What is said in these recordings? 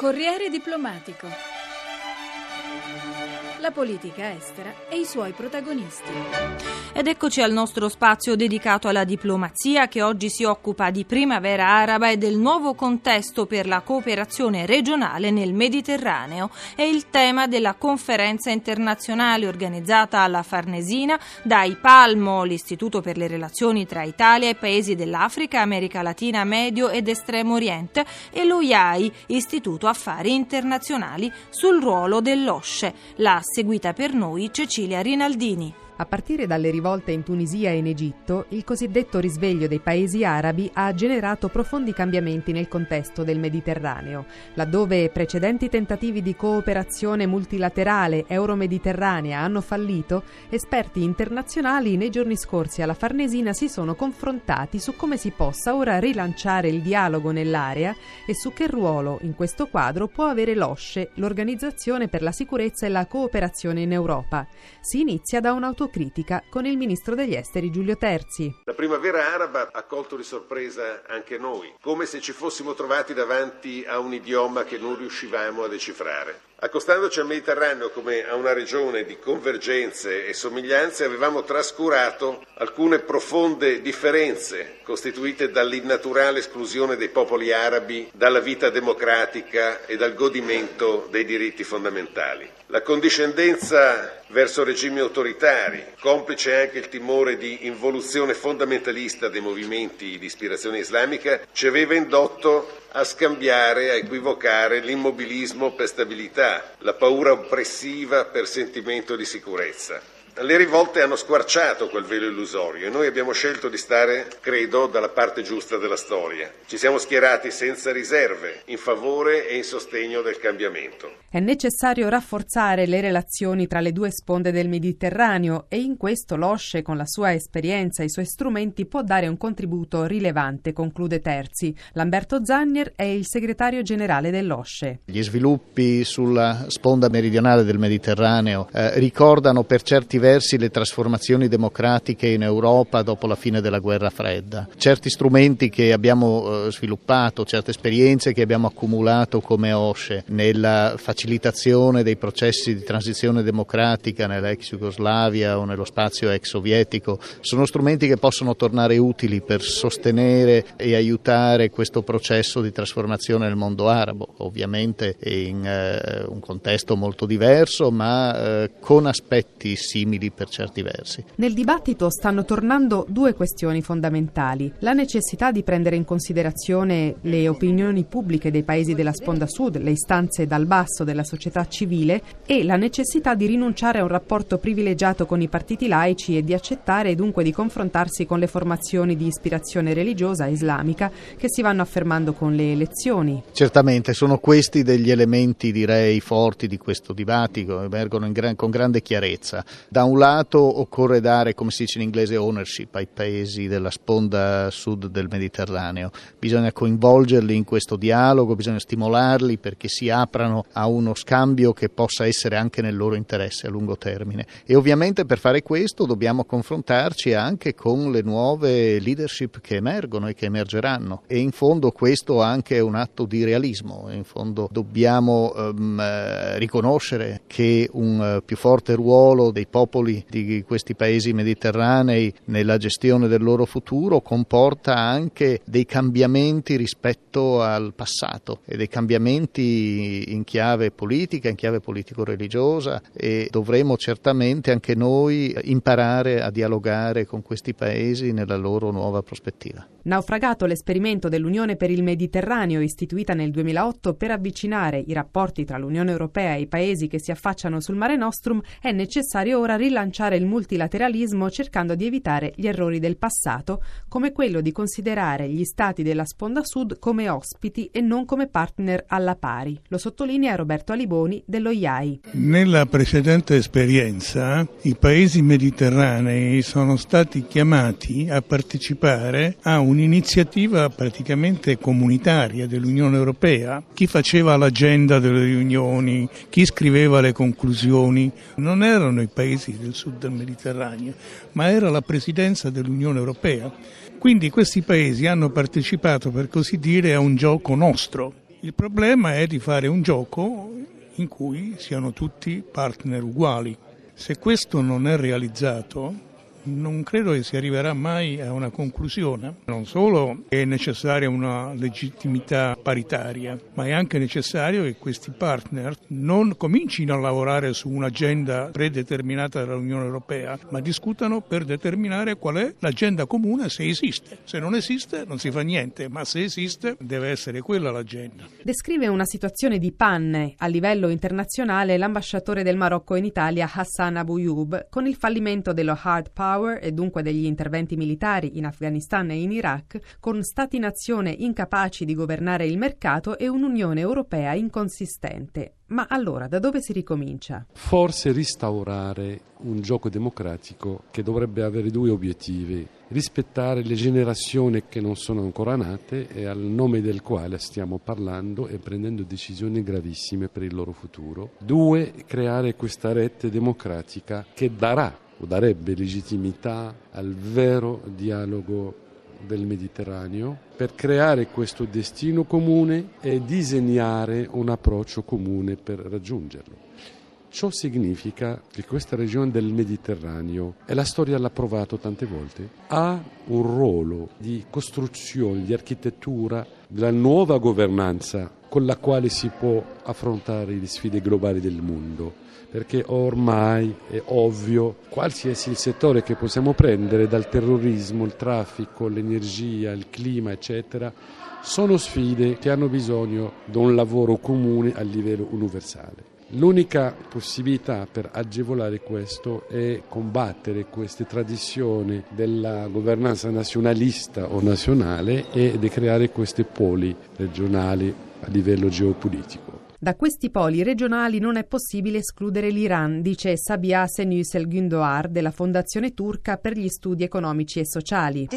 Corriere diplomatico. La politica estera e i suoi protagonisti. Ed eccoci al nostro spazio dedicato alla diplomazia che oggi si occupa di primavera araba e del nuovo contesto per la cooperazione regionale nel Mediterraneo. È il tema della conferenza internazionale organizzata alla Farnesina da IPALMO, l'Istituto per le relazioni tra Italia e paesi dell'Africa, America Latina, Medio ed Estremo Oriente e l'OIAI, Istituto Affari Internazionali, sul ruolo dell'OSCE. La seguita per noi Cecilia Rinaldini. A partire dalle rivolte in Tunisia e in Egitto, il cosiddetto risveglio dei paesi arabi ha generato profondi cambiamenti nel contesto del Mediterraneo. Laddove precedenti tentativi di cooperazione multilaterale euro-mediterranea hanno fallito, esperti internazionali nei giorni scorsi alla Farnesina si sono confrontati su come si possa ora rilanciare il dialogo nell'area e su che ruolo in questo quadro può avere l'OSCE, l'Organizzazione per la sicurezza e la cooperazione in Europa. Si inizia da un'autocritica critica con il ministro degli esteri Giulio Terzi. La primavera araba ha colto di sorpresa anche noi, come se ci fossimo trovati davanti a un idioma che non riuscivamo a decifrare. Accostandoci al Mediterraneo come a una regione di convergenze e somiglianze, avevamo trascurato alcune profonde differenze costituite dall'innaturale esclusione dei popoli arabi dalla vita democratica e dal godimento dei diritti fondamentali. La condiscendenza verso regimi autoritari, complice anche il timore di involuzione fondamentalista dei movimenti di ispirazione islamica, ci aveva indotto a scambiare, a equivocare l'immobilismo per stabilità, la paura oppressiva per sentimento di sicurezza. Le rivolte hanno squarciato quel velo illusorio e noi abbiamo scelto di stare, credo, dalla parte giusta della storia. Ci siamo schierati senza riserve, in favore e in sostegno del cambiamento. È necessario rafforzare le relazioni tra le due sponde del Mediterraneo e in questo l'OSCE, con la sua esperienza e i suoi strumenti, può dare un contributo rilevante, conclude Terzi. Lamberto Zannier è il segretario generale dell'OSCE. Gli sviluppi sulla sponda meridionale del Mediterraneo eh, ricordano per certi versi le trasformazioni democratiche in Europa dopo la fine della guerra fredda. Certi strumenti che abbiamo eh, sviluppato, certe esperienze che abbiamo accumulato come OSCE nella facilitazione dei processi di transizione democratica nell'ex Jugoslavia o nello spazio ex sovietico, sono strumenti che possono tornare utili per sostenere e aiutare questo processo di trasformazione nel mondo arabo, ovviamente in eh, un contesto molto diverso ma eh, con aspetti simili simili per certi versi. Nel dibattito stanno tornando due questioni fondamentali. La necessità di prendere in considerazione le opinioni pubbliche dei paesi della sponda sud, le istanze dal basso della società civile e la necessità di rinunciare a un rapporto privilegiato con i partiti laici e di accettare e dunque di confrontarsi con le formazioni di ispirazione religiosa islamica che si vanno affermando con le elezioni. Certamente sono questi degli elementi direi forti di questo dibattito, emergono gran, con grande chiarezza. Da da un lato occorre dare, come si dice in inglese, ownership ai paesi della sponda sud del Mediterraneo, bisogna coinvolgerli in questo dialogo, bisogna stimolarli perché si aprano a uno scambio che possa essere anche nel loro interesse a lungo termine. E ovviamente per fare questo dobbiamo confrontarci anche con le nuove leadership che emergono e che emergeranno. E in fondo questo anche è un atto di realismo, in fondo dobbiamo um, riconoscere che un uh, più forte ruolo dei popoli popoli di questi paesi mediterranei nella gestione del loro futuro comporta anche dei cambiamenti rispetto al passato e dei cambiamenti in chiave politica, in chiave politico-religiosa e dovremo certamente anche noi imparare a dialogare con questi paesi nella loro nuova prospettiva. Naufragato l'esperimento dell'Unione per il Mediterraneo istituita nel 2008 per avvicinare i rapporti tra l'Unione Europea e i paesi che si affacciano sul Mare Nostrum, è necessario ora rilanciare il multilateralismo cercando di evitare gli errori del passato, come quello di considerare gli stati della sponda sud come ospiti e non come partner alla pari. Lo sottolinea Roberto Aliboni dello IAI. Nella precedente esperienza i paesi mediterranei sono stati chiamati a partecipare a un un'iniziativa praticamente comunitaria dell'Unione Europea. Chi faceva l'agenda delle riunioni, chi scriveva le conclusioni, non erano i paesi del sud del Mediterraneo, ma era la presidenza dell'Unione Europea. Quindi questi paesi hanno partecipato, per così dire, a un gioco nostro Il problema è di fare un gioco in cui siano tutti partner uguali. Se questo non è realizzato, non credo che si arriverà mai a una conclusione. Non solo è necessaria una legittimità paritaria, ma è anche necessario che questi partner non comincino a lavorare su un'agenda predeterminata dall'Unione Europea, ma discutano per determinare qual è l'agenda comune se esiste. Se non esiste non si fa niente, ma se esiste deve essere quella l'agenda. Descrive una situazione di panne a livello internazionale l'ambasciatore del Marocco in Italia Hassan Abouyub con il fallimento dello hard power power e dunque degli interventi militari in Afghanistan e in Iraq, con stati-nazione incapaci di governare il mercato e un'Unione Europea inconsistente. Ma allora da dove si ricomincia? Forse restaurare un gioco democratico che dovrebbe avere due obiettivi. Rispettare le generazioni che non sono ancora nate e al nome del quale stiamo parlando e prendendo decisioni gravissime per il loro futuro. Due, creare questa rete democratica che darà o darebbe legittimità al vero dialogo del Mediterraneo per creare questo destino comune e disegnare un approccio comune per raggiungerlo. Ciò significa che questa regione del Mediterraneo, e la storia l'ha provato tante volte, ha un ruolo di costruzione, di architettura della nuova governanza con la quale si può affrontare le sfide globali del mondo perché ormai è ovvio, qualsiasi settore che possiamo prendere, dal terrorismo, il traffico, l'energia, il clima, eccetera, sono sfide che hanno bisogno di un lavoro comune a livello universale. L'unica possibilità per agevolare questo è combattere queste tradizioni della governanza nazionalista o nazionale e di creare questi poli regionali a livello geopolitico. Da questi poli regionali non è possibile escludere l'Iran, dice Sabia Senüsel Gündoğar della Fondazione Turca per gli Studi Economici e Sociali.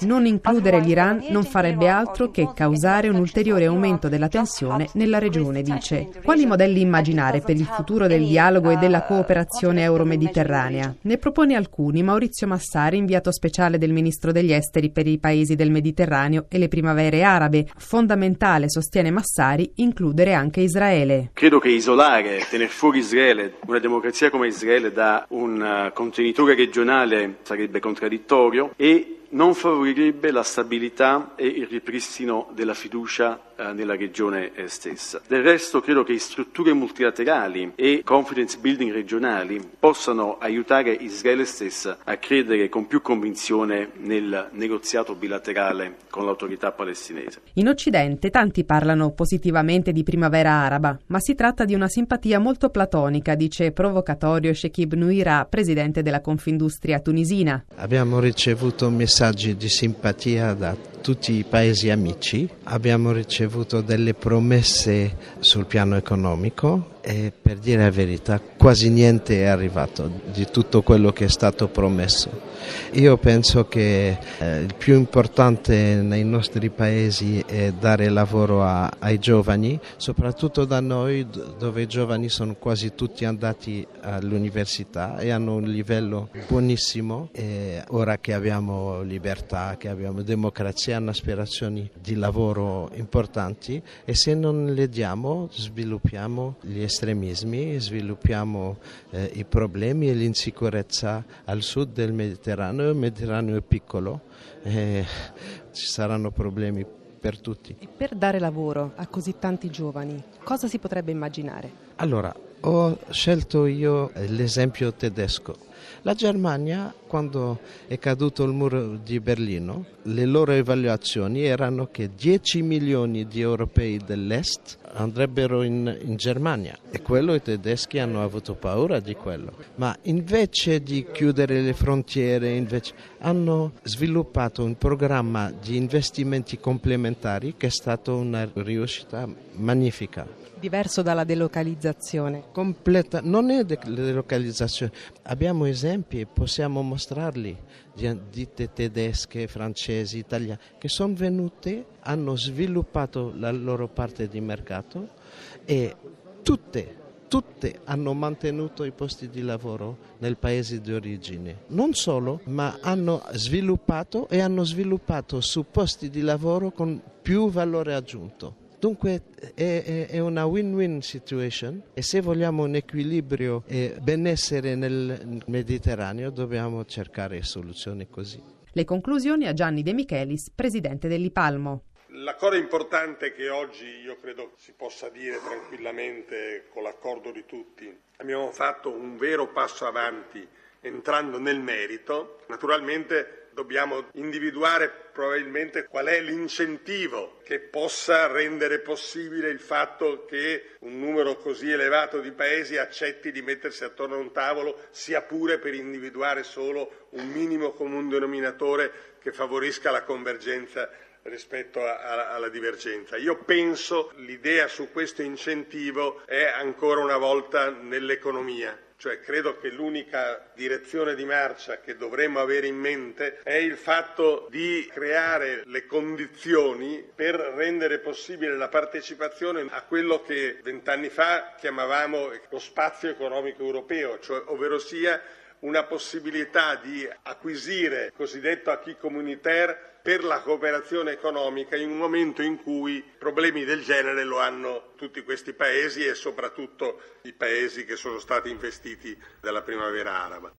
Non includere l'Iran non farebbe altro che causare un ulteriore aumento della tensione nella regione, dice. Quali modelli immaginare per il futuro del dialogo e della cooperazione euro-mediterranea? Ne propone alcuni Maurizio Massari, inviato speciale del Ministro degli Esteri per i paesi del Mediterraneo e le primavere arabe fondamentale, sostiene Massari, includere anche Israele. Credo che isolare, tenere fuori Israele, una democrazia come Israele da un uh, contenitore regionale sarebbe contraddittorio e non favorirebbe la stabilità e il ripristino della fiducia eh, nella regione eh, stessa. Del resto credo che strutture multilaterali e confidence building regionali possano aiutare Israele stessa a credere con più convinzione nel negoziato bilaterale con l'autorità palestinese. In Occidente tanti parlano positivamente di primavera araba, ma si tratta di una simpatia molto platonica, dice provocatorio Shekib Nuira, presidente della Confindustria tunisina. Abbiamo ricevuto messaggi messaggi di simpatia da tutti i paesi amici, abbiamo ricevuto delle promesse sul piano economico e per dire la verità quasi niente è arrivato di tutto quello che è stato promesso. Io penso che eh, il più importante nei nostri paesi è dare lavoro a, ai giovani, soprattutto da noi dove i giovani sono quasi tutti andati all'università e hanno un livello buonissimo e ora che abbiamo libertà, che abbiamo democrazia, hanno aspirazioni di lavoro importanti e se non le diamo sviluppiamo gli estremismi, sviluppiamo eh, i problemi e l'insicurezza al sud del Mediterraneo, il Mediterraneo è piccolo, eh, ci saranno problemi per tutti. E per dare lavoro a così tanti giovani, cosa si potrebbe immaginare? Allora, ho scelto io l'esempio tedesco. La Germania, quando è caduto il muro di Berlino, le loro evaluazioni erano che 10 milioni di europei dell'Est andrebbero in, in, Germania e quello i tedeschi hanno avuto paura di quello. Ma invece di chiudere le frontiere, invece, hanno sviluppato un programma di investimenti complementari che è stato una riuscita magnifica. Diverso dalla delocalizzazione. Completa, non è delocalizzazione. Abbiamo esempi possiamo mostrarli di ditte tedesche, francesi, italiane che sono venute, hanno sviluppato la loro parte di mercato e tutte tutte hanno mantenuto i posti di lavoro nel paese di origine. Non solo, ma hanno sviluppato e hanno sviluppato su posti di lavoro con più valore aggiunto. Dunque è, è, una win-win situation e se vogliamo un equilibrio e benessere nel Mediterraneo dobbiamo cercare soluzioni così. Le conclusioni a Gianni De Michelis, presidente dell'Ipalmo. La cosa importante che oggi io credo si possa dire tranquillamente con l'accordo di tutti, abbiamo fatto un vero passo avanti entrando nel merito, naturalmente dobbiamo individuare probabilmente qual è l'incentivo che possa rendere possibile il fatto che un numero così elevato di paesi accetti di mettersi attorno a un tavolo, sia pure per individuare solo un minimo comune denominatore che favorisca la convergenza rispetto a, a, alla divergenza. Io penso l'idea su questo incentivo è ancora una volta nell'economia. Cioè, credo che l'unica direzione di marcia che dovremmo avere in mente è il fatto di creare le condizioni per rendere possibile la partecipazione a quello che vent'anni fa chiamavamo lo spazio economico europeo, cioè, ovvero sia una possibilità di acquisire il cosiddetto acquis communautaire per la cooperazione economica in un momento in cui problemi del genere lo hanno tutti questi paesi e soprattutto i paesi che sono stati investiti dalla primavera araba.